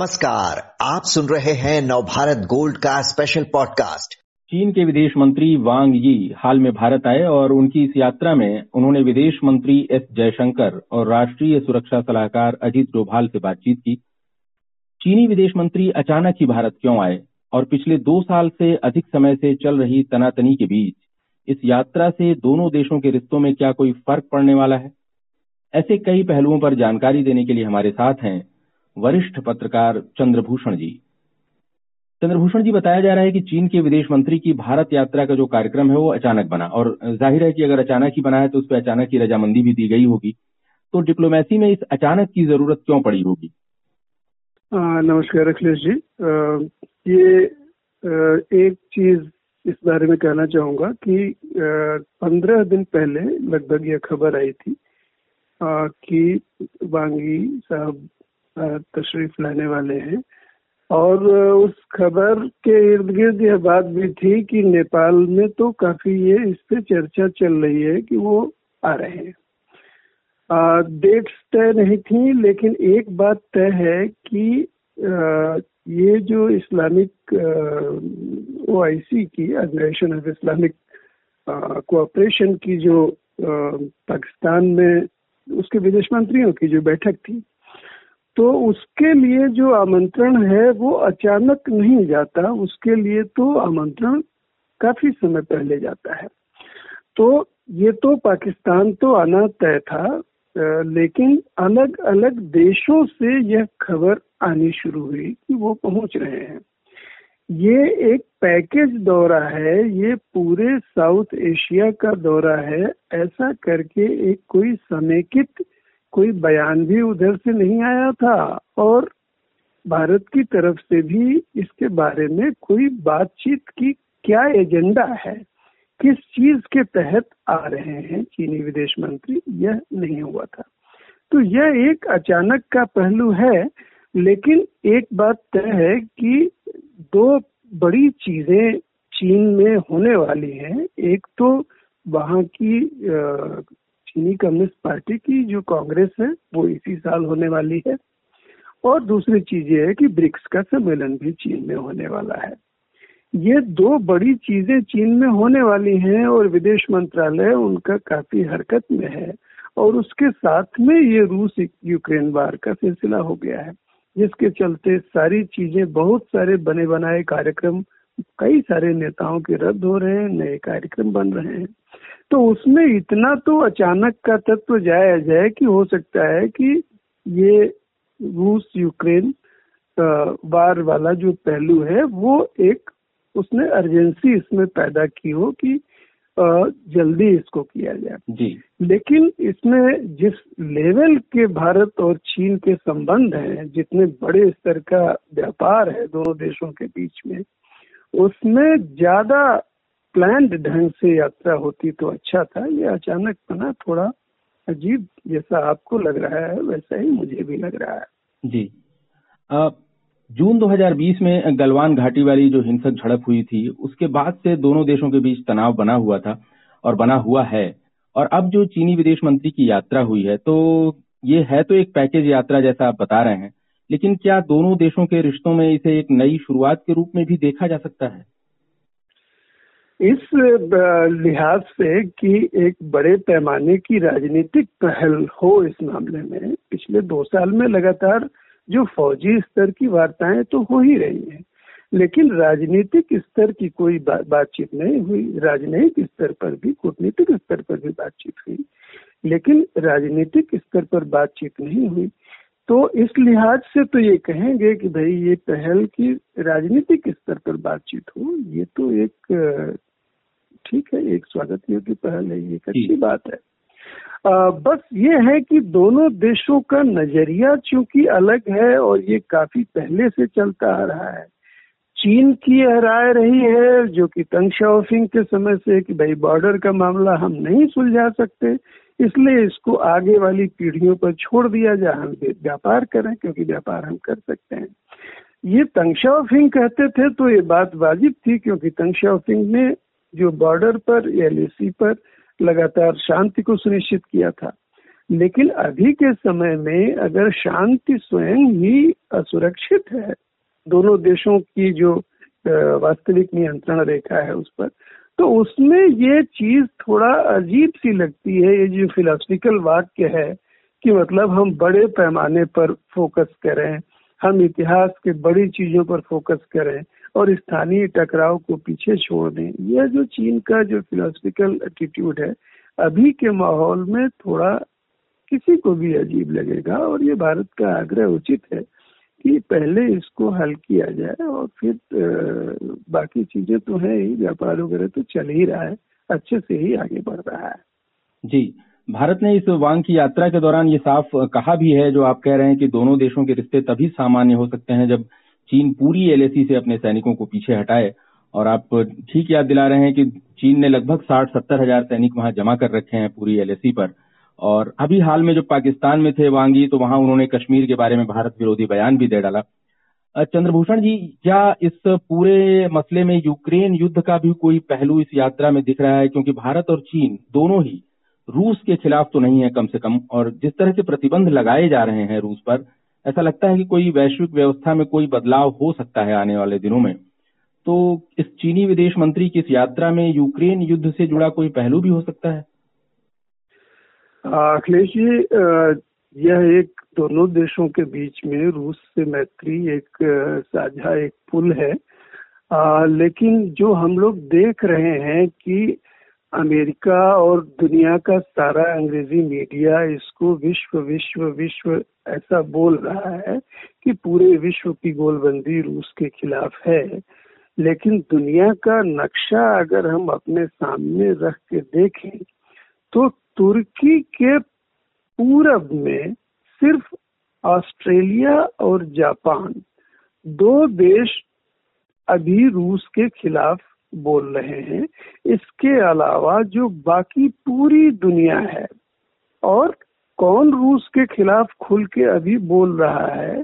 नमस्कार, आप सुन रहे हैं नवभारत गोल्ड का स्पेशल पॉडकास्ट चीन के विदेश मंत्री वांग यी हाल में भारत आए और उनकी इस यात्रा में उन्होंने विदेश मंत्री एस जयशंकर और राष्ट्रीय सुरक्षा सलाहकार अजीत डोभाल से बातचीत की। चीनी विदेश मंत्री अचानक ही भारत क्यों आए और पिछले दो साल से अधिक समय से चल रही तनातनी के बीच, इस यात्रा से दोनों देशों के रिश्तों में क्या कोई फ़र्क पड़ने वाला है? ऐसे कई पहलुओं पर जानकारी देने के लिए हमारे साथ हैं वरिष्ठ पत्रकार चंद्रभूषण जी। चंद्रभूषण जी बताया जा रहा है कि चीन के विदेश मंत्री की भारत यात्रा का जो कार्यक्रम है वो अचानक बना और ज़ाहिर है कि अगर अचानक ही बना है तो उस पर अचानक ही रजामंदी भी दी गई होगी। तो डिप्लोमेसी में इस अचानक की ज़रूरत क्यों पड़ी होगी? नमस्कार अखिलेश जी। आ, ये आ, एक चीज़ इस बारे में कहना चाहूँगा कि पंद्रह दिन पहले लगभग यह खबर आई थी आ, कि वांगी साहब तशरीफ़ लाने वाले हैं। और उस खबर के इर्द गिर्द यह बात भी थी कि नेपाल में तो काफ़ी ये इस पे चर्चा चल रही है कि वो आ रहे हैं। डेट्स तय नहीं थी लेकिन एक बात तय है कि आ, ये जो इस्लामिक ओ आई सी की ऑर्गेनाइजेशन ऑफ़ इस्लामिक कोऑपरेशन की जो पाकिस्तान में उसके विदेश मंत्रियों की जो बैठक थी तो उसके लिए जो आमंत्रण है, वो अचानक नहीं जाता। उसके लिए तो आमंत्रण काफ़ी समय पहले जाता है। तो ये तो पाकिस्तान तो आना तय था लेकिन अलग अलग देशों से यह खबर आनी शुरू हुई कि वो पहुँच रहे हैं। ये एक पैकेज दौरा है, ये पूरे साउथ एशिया का दौरा है। ऐसा करके एक कोई समेकित कोई बयान भी उधर से नहीं आया था और भारत की तरफ़ से भी इसके बारे में कोई बातचीत की क्या एजेंडा है? किस चीज़ के तहत आ रहे हैं चीनी विदेश मंत्री? यह नहीं हुआ था। तो यह एक अचानक का पहलू है, लेकिन एक बात तय है कि दो बड़ी चीज़ें चीन में होने वाली हैं। एक तो वहाँ की चीनी कम्युनिस्ट पार्टी की जो कांग्रेस है, वो इसी साल होने वाली है। और दूसरी चीज़ ये है कि ब्रिक्स का सम्मेलन भी चीन में होने वाला है। ये दो बड़ी चीज़ें चीन में होने वाली हैं और विदेश मंत्रालय उनका काफ़ी हरकत में है। और उसके साथ में ये रूस यूक्रेन वार का सिलसिला हो गया है, जिसके चलते सारी चीज़ें, बहुत सारे बने बनाए कार्यक्रम कई सारे नेताओं के रद्द हो रहे हैं नए कार्यक्रम बन रहे हैं। तो उसमें इतना तो अचानक का तत्व जाया जाए कि हो सकता है कि ये रूस यूक्रेन वार वाला जो पहलू है वो एक उसने अर्जेंसी इसमें पैदा की हो कि जल्दी इसको किया जाए। जी। लेकिन इसमें जिस लेवल के भारत और चीन के संबंध हैं जितने बड़े स्तर का व्यापार है दोनों देशों के बीच में उसमें ज़्यादा प्लान्ड ढंग से यात्रा होती तो अच्छा था ये अचानक बना थोड़ा अजीब जैसा आपको लग रहा है वैसा ही मुझे भी लग रहा है। जी। आ, जून 2020 में गलवान घाटी वाली जो हिंसक झड़प हुई थी उसके बाद से दोनों देशों के बीच तनाव बना हुआ था और बना हुआ है। और अब जो चीनी विदेश मंत्री की यात्रा हुई है तो ये है तो एक पैकेज यात्रा जैसा आप बता रहे हैं। लेकिन क्या दोनों देशों के रिश्तों में इसे एक नई शुरुआत के रूप में भी देखा जा सकता है? इस लिहाज से कि एक बड़े पैमाने की राजनीतिक पहल हो इस मामले में पिछले दो साल में लगातार जो फौजी स्तर की वार्ताएँ तो हो ही रही हैं लेकिन राजनीतिक स्तर की कोई बा, बातचीत नहीं हुई राजनयिक स्तर पर भी कूटनीतिक स्तर पर भी बातचीत हुई लेकिन राजनीतिक स्तर पर बातचीत नहीं हुई। तो इस लिहाज से तो ये कहेंगे कि भाई ये पहल की राजनीतिक स्तर पर बातचीत हो ये तो एक ठीक है एक स्वागत योग्य पहल है ये एक अच्छी बात है। आ, बस ये है कि दोनों देशों का नज़रिया चूँकि अलग है और ये काफ़ी पहले से चलता आ रहा है चीन की यह राय रही है जो कि तंग शाओफिंग के समय से कि भाई बॉर्डर का मामला हम नहीं सुलझा सकते इसलिए इसको आगे वाली पीढ़ियों पर छोड़ दिया जाए, हम व्यापार करें, क्योंकि व्यापार हम कर सकते हैं। ये तंग शाओफिंग कहते थे तो ये बात वाजिब थी, क्योंकि तंग शाओफिंग ने जो बॉर्डर पर, एलएसी पर लगातार शांति को सुनिश्चित किया था। लेकिन अभी के समय में अगर शांति स्वयं ही असुरक्षित है, दोनों देशों की जो वास्तविक नियंत्रण रेखा है उस पर तो उसमें ये चीज़ थोड़ा अजीब सी लगती है, ये जो फिलोसफिकल वाक्य है कि मतलब हम बड़े पैमाने पर फोकस करें, हम इतिहास के बड़ी चीज़ों पर फोकस करें और स्थानीय टकराव को पीछे छोड़ दें। यह जो चीन का जो फिलोसफिकल एटीट्यूड है, अभी के माहौल में थोड़ा किसी को भी अजीब लगेगा और ये भारत का आग्रह उचित है कि पहले इसको हल किया जाए और फिर बाकी चीज़ें तो है ही, व्यापार वगैरह तो चल ही रहा है, अच्छे से ही आगे बढ़ रहा है। जी, भारत ने इस वांग की यात्रा के दौरान ये साफ़ कहा भी है, जो आप कह रहे हैं कि दोनों देशों के रिश्ते तभी सामान्य हो सकते हैं जब चीन पूरी एलएसी से अपने सैनिकों को पीछे हटाए। और आप ठीक याद दिला रहे हैं कि चीन ने लगभग साठ सत्तर हज़ार सैनिक वहाँ जमा कर रखे हैं पूरी एलएसी पर। और अभी हाल में जब पाकिस्तान में थे वांगी तो वहाँ उन्होंने कश्मीर के बारे में भारत विरोधी बयान भी दे डाला। चंद्रभूषण जी, क्या इस पूरे मसले में यूक्रेन युद्ध का भी कोई पहलू इस यात्रा में दिख रहा है? क्योंकि भारत और चीन दोनों ही रूस के खिलाफ तो नहीं है कम से कम, और जिस तरह से प्रतिबंध लगाए जा रहे हैं रूस पर, ऐसा लगता है कि कोई वैश्विक व्यवस्था में कोई बदलाव हो सकता है आने वाले दिनों में। तो इस चीनी विदेश मंत्री की इस यात्रा में यूक्रेन युद्ध से जुड़ा कोई पहलू भी हो सकता है? अखिलेश जी यह एक दोनों देशों के बीच में रूस से मैत्री एक साझा एक पुल है। आ, लेकिन जो हम लोग देख रहे हैं कि अमेरिका और दुनिया का सारा अंग्रेज़ी मीडिया इसको विश्व विश्व विश्व ऐसा बोल रहा है कि पूरे विश्व की गोलबंदी रूस के खिलाफ है। लेकिन दुनिया का नक्शा अगर हम अपने सामने रख के देखें तो तुर्की के पूरब में सिर्फ़ ऑस्ट्रेलिया और जापान दो देश अभी रूस के खिलाफ बोल रहे हैं। इसके अलावा जो बाकी पूरी दुनिया है और कौन रूस के खिलाफ खुल के अभी बोल रहा है,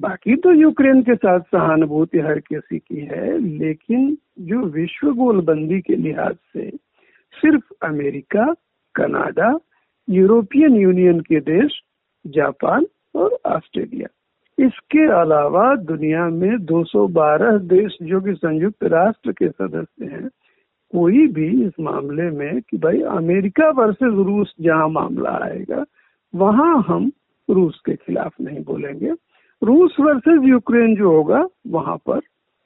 बाकी तो यूक्रेन के साथ सहानुभूति हर किसी की है, लेकिन जो विश्व गोलबंदी के लिहाज से सिर्फ़ अमेरिका कनाडा, यूरोपियन यूनियन के देश, जापान और ऑस्ट्रेलिया। इसके अलावा दुनिया में 212 देश जो कि संयुक्त राष्ट्र के सदस्य हैं, कोई भी इस मामले में कि भाई अमेरिका वर्सेस रूस जहाँ मामला आएगा, वहाँ हम रूस के खिलाफ नहीं बोलेंगे। रूस वर्सेस यूक्रेन जो होगा, वहाँ पर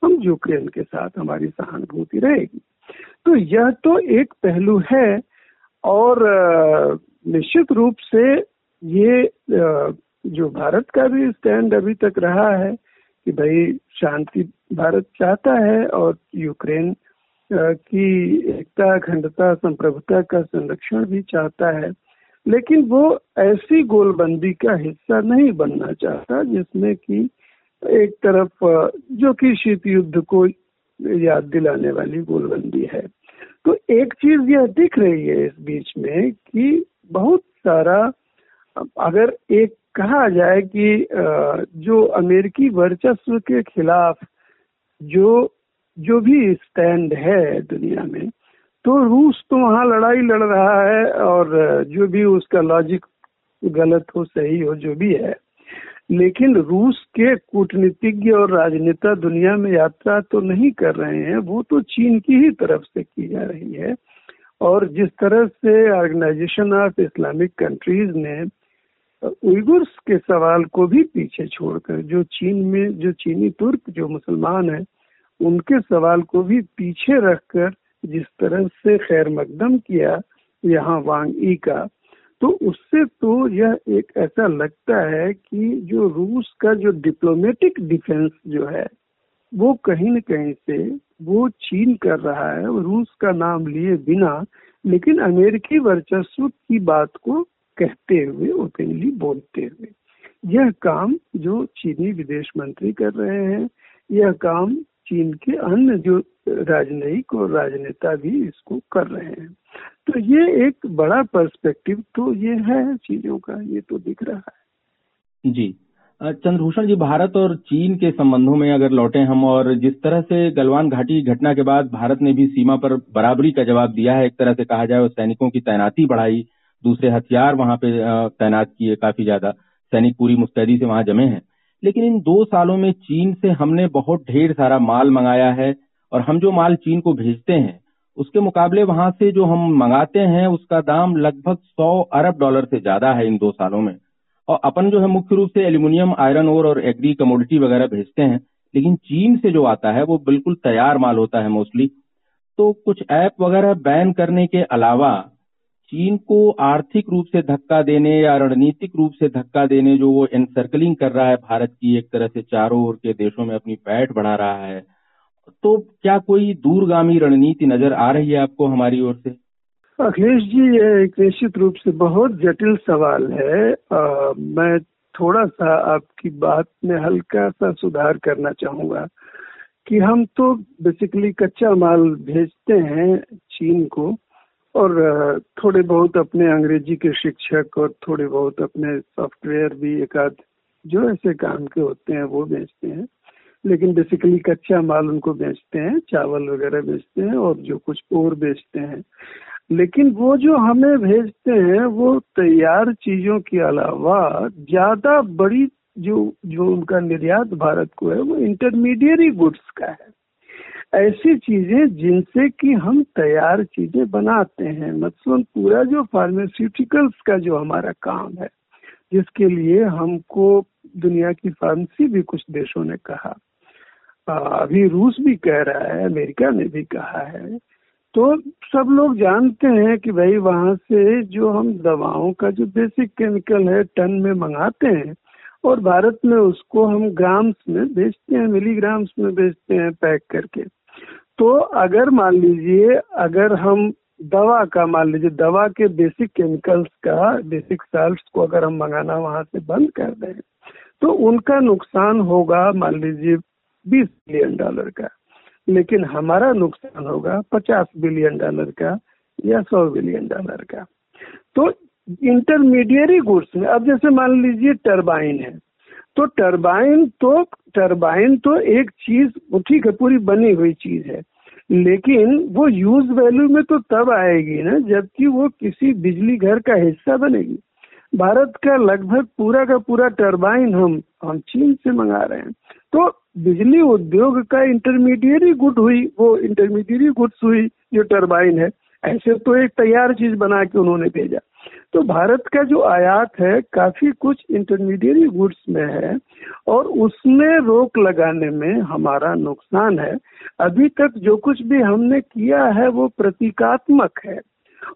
हम यूक्रेन के साथ हमारी सहानुभूति रहेगी। तो यह तो एक पहलू है और निश्चित रूप से ये जो भारत का भी स्टैंड अभी तक रहा है कि भाई शांति भारत चाहता है और यूक्रेन की एकता, अखंडता, संप्रभुता का संरक्षण भी चाहता है, लेकिन वो ऐसी गोलबंदी का हिस्सा नहीं बनना चाहता जिसमें कि एक तरफ़ जो कि शीत युद्ध को याद दिलाने वाली गोलबंदी है। तो एक चीज़ यह दिख रही है इस बीच में कि बहुत सारा, अगर एक कहा जाए कि जो अमेरिकी वर्चस्व के खिलाफ जो जो भी स्टैंड है दुनिया में तो रूस तो वहाँ लड़ाई लड़ रहा है और जो भी उसका लॉजिक गलत हो, सही हो, जो भी है लेकिन रूस के कूटनीतिज्ञ और राजनेता दुनिया में यात्रा तो नहीं कर रहे हैं, वो तो चीन की ही तरफ़ से की जा रही है। और जिस तरह से ऑर्गेनाइजेशन ऑफ़ इस्लामिक कंट्रीज़ ने उइगुर्स के सवाल को भी पीछे छोड़कर, जो चीन में, जो चीनी तुर्क, जो मुसलमान है, उनके सवाल को भी पीछे रखकर जिस तरह से खैर मकदम किया यहाँ वांग ई का तो उससे तो यह एक ऐसा लगता है कि जो रूस का जो डिप्लोमेटिक डिफेंस जो है, वो कहीं न कहीं से वो चीन कर रहा है। रूस का नाम लिए बिना, लेकिन अमेरिकी वर्चस्व की बात को कहते हुए ओपनली बोलते हुए। यह काम जो चीनी विदेश मंत्री कर रहे हैं, यह काम चीन के अन्य जो राजनयिक और राजनेता भी इसको कर रहे हैं। तो ये एक बड़ा पर्सपेक्टिव तो ये है चीज़ों का, ये तो दिख रहा है। जी। चंद्रभूषण जी, भारत और चीन के संबंधों में अगर लौटे हम और जिस तरह से गलवान घाटी घटना के बाद भारत ने भी सीमा पर बराबरी का जवाब दिया है, एक तरह से कहा जाए और सैनिकों की तैनाती बढ़ाई, दूसरे हथियार वहाँ पे तैनात किए काफ़ी ज़्यादा, सैनिक पूरी मुस्तैदी से वहाँ जमे हैं। लेकिन इन दो सालों में चीन से हमने बहुत ढेर सारा माल मंगाया है और हम जो माल चीन को भेजते हैं उसके मुकाबले वहाँ से जो हम मंगाते हैं, उसका दाम लगभग सौ अरब डॉलर से ज़्यादा है इन दो सालों में। और अपन जो है मुख्य रूप से एल्यूमिनियम, आयरन ओर और एग्री कमोडिटी वगैरह भेजते हैं, लेकिन चीन से जो आता है, वो बिल्कुल तैयार माल होता है मोस्टली तो कुछ ऐप वगैरह बैन करने के अलावा चीन को आर्थिक रूप से धक्का देने या रणनीतिक रूप से धक्का देने जो वो एनसर्कलिंग कर रहा है, भारत की एक तरह से चारों ओर के देशों में अपनी पैठ बढ़ा रहा है तो क्या कोई दूरगामी रणनीति नज़र आ रही है आपको हमारी ओर से? अखिलेश जी ये एक निश्चित रूप से बहुत जटिल सवाल है। आ, मैं थोड़ा सा आपकी बात में हल्का सा सुधार करना चाहूँगा कि हम तो बेसिकली कच्चा माल भेजते हैं चीन को और थोड़े बहुत अपने अंग्रेज़ी के शिक्षक और थोड़े बहुत अपने सॉफ्टवेयर भी एक आध जो ऐसे काम के होते हैं वो बेचते हैं। लेकिन बेसिकली कच्चा माल उनको बेचते हैं, चावल वगैरह बेचते हैं और जो कुछ और बेचते हैं। लेकिन वो जो हमें भेजते हैं, वो तैयार चीज़ों के अलावा ज़्यादा बड़ी जो जो उनका निर्यात भारत को है, वो इंटरमीडिएरी गुड्स का है। ऐसी चीज़ें जिनसे कि हम तैयार चीज़ें बनाते हैं। मतलब पूरा जो फार्मास्यूटिकल्स का जो हमारा काम है, जिसके लिए हमको दुनिया की फार्मेसी भी कुछ देशों ने कहा। अभी रूस भी कह रहा है, अमेरिका ने भी कहा है। तो सब लोग जानते हैं कि भाई वहाँ से जो हम दवाओं का जो बेसिक केमिकल है, टन में मंगाते हैं और भारत में उसको हम ग्राम्स में बेचते हैं मिलीग्राम्स में बेचते हैं पैक करके। तो अगर मान लीजिए, अगर हम दवा का, मान लीजिए दवा के बेसिक केमिकल्स का बेसिक साल्ट को अगर हम मंगाना वहाँ से बंद कर दें तो उनका नुकसान होगा, मान लीजिए बीस बिलियन डॉलर का। लेकिन हमारा नुकसान होगा पचास बिलियन डॉलर का या सौ बिलियन डॉलर का। तो इंटरमीडिएरी गुड्स में, अब जैसे मान लीजिए टरबाइन है तो टरबाइन तो टरबाइन तो एक चीज़, ठीक है, पूरी बनी हुई चीज़ है, लेकिन वो यूज़ वैल्यू में तो तब आएगी ना, जबकि वो किसी बिजली घर का हिस्सा बनेगी। भारत का लगभग पूरा का पूरा टरबाइन हम हम चीन से मंगा रहे हैं। तो बिजली उद्योग का इंटरमीडिएट गुड हुई, वो इंटरमीडिएट गुड्स हुई, जो टरबाइन है। ऐसे तो एक तैयार चीज़ बना के उन्होंने भेजा। तो भारत का जो आयात है, काफ़ी कुछ इंटरमीडिएट गुड्स में है, और उसमें रोक लगाने में हमारा नुकसान है। अभी तक जो कुछ भी हमने किया है, वो प्रतीकात्मक है।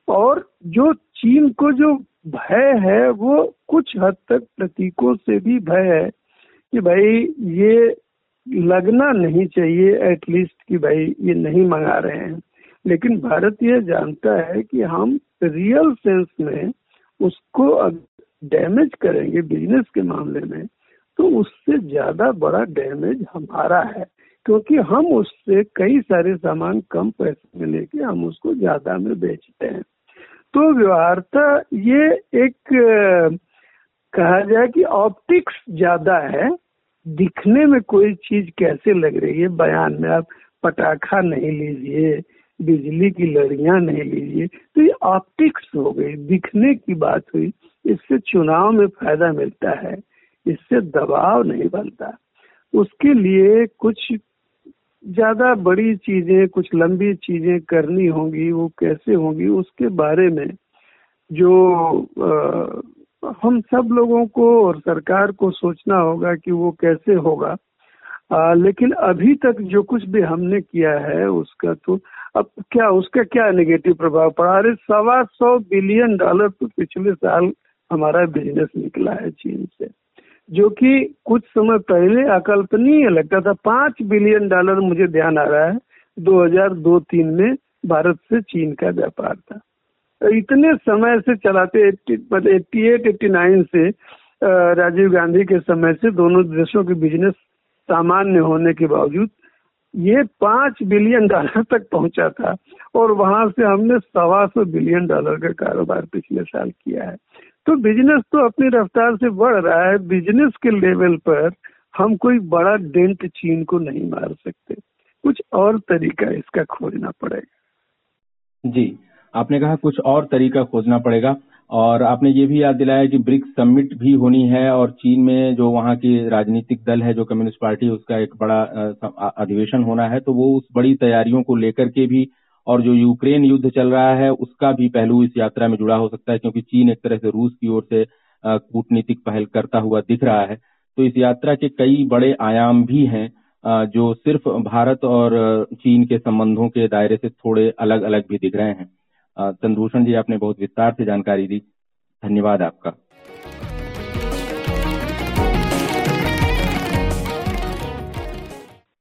और जो चीन को जो भय है, वो कुछ हद तक प्रतीकों से भी भय है कि भाई, ये लगना नहीं चाहिए एटलीस्ट कि भाई ये नहीं मंगा रहे हैं। लेकिन भारत ये जानता है कि हम रियल सेंस में उसको डैमेज करेंगे बिज़नेस के मामले में तो उससे ज़्यादा बड़ा डैमेज हमारा है। क्योंकि हम उससे कई सारे सामान कम पैसे में लेके हम उसको ज़्यादा में बेचते हैं। तो व्यवहारता ये एक कहा जाए कि ऑप्टिक्स ज़्यादा है दिखने में कोई चीज़ कैसे लग रही है? बयान में आप पटाखा नहीं लीजिए बिजली की लड़ियाँ नहीं लीजिए तो ये ऑप्टिक्स हो गई दिखने की बात हुई। इससे चुनाव में फ़ायदा मिलता है इससे दबाव नहीं बनता। उसके लिए कुछ ज़्यादा बड़ी चीज़ें कुछ लंबी चीज़ें करनी होंगी वो कैसे होंगी उसके बारे में जो आ, हम सब लोगों को और सरकार को सोचना होगा कि वो कैसे होगा। आ, लेकिन अभी तक जो कुछ भी हमने किया है उसका तो अब क्या उसका क्या नेगेटिव प्रभाव पड़ा? अरे सवा सौ बिलियन डॉलर तो पिछले साल हमारा बिज़नेस निकला है चीन से जो कि कुछ समय पहले अकल्पनीय लगता था। पाँच बिलियन डॉलर मुझे ध्यान आ रहा है 2002-3 में भारत से चीन का व्यापार था। तो इतने समय से चलाते मतलब एट्टी एट, एट्टी नाइन से राजीव गांधी के समय से दोनों देशों के बिज़नेस सामान्य होने के बावजूद ये पाँच बिलियन डॉलर तक पहुँचा था और वहाँ से हमने सवा सौ बिलियन डॉलर का कारोबार पिछले साल किया है। तो बिज़नेस तो अपनी रफ्तार से बढ़ रहा है बिज़नेस के लेवल पर हम कोई बड़ा डेंट चीन को नहीं मार सकते। कुछ और तरीका इसका खोजना पड़ेगा। जी। आपने कहा कुछ और तरीका खोजना पड़ेगा, और आपने ये भी याद दिलाया कि ब्रिक्स समिट भी होनी है, और चीन में जो वहाँ की राजनीतिक दल है, जो कम्युनिस्ट पार्टी, उसका एक बड़ा अधिवेशन होना है तो वो उस बड़ी तैयारियों को लेकर के भी, और जो यूक्रेन युद्ध चल रहा है, उसका भी पहलू इस यात्रा में जुड़ा हो सकता है, क्योंकि चीन एक तरह से रूस की ओर से कूटनीतिक पहल करता हुआ दिख रहा है। तो इस यात्रा के कई बड़े आयाम भी हैं जो सिर्फ़ भारत और चीन के संबंधों के दायरे से थोड़े अलग अलग भी दिख रहे हैं। चंद्रभूषण जी आपने बहुत विस्तार से जानकारी दी। धन्यवाद आपका।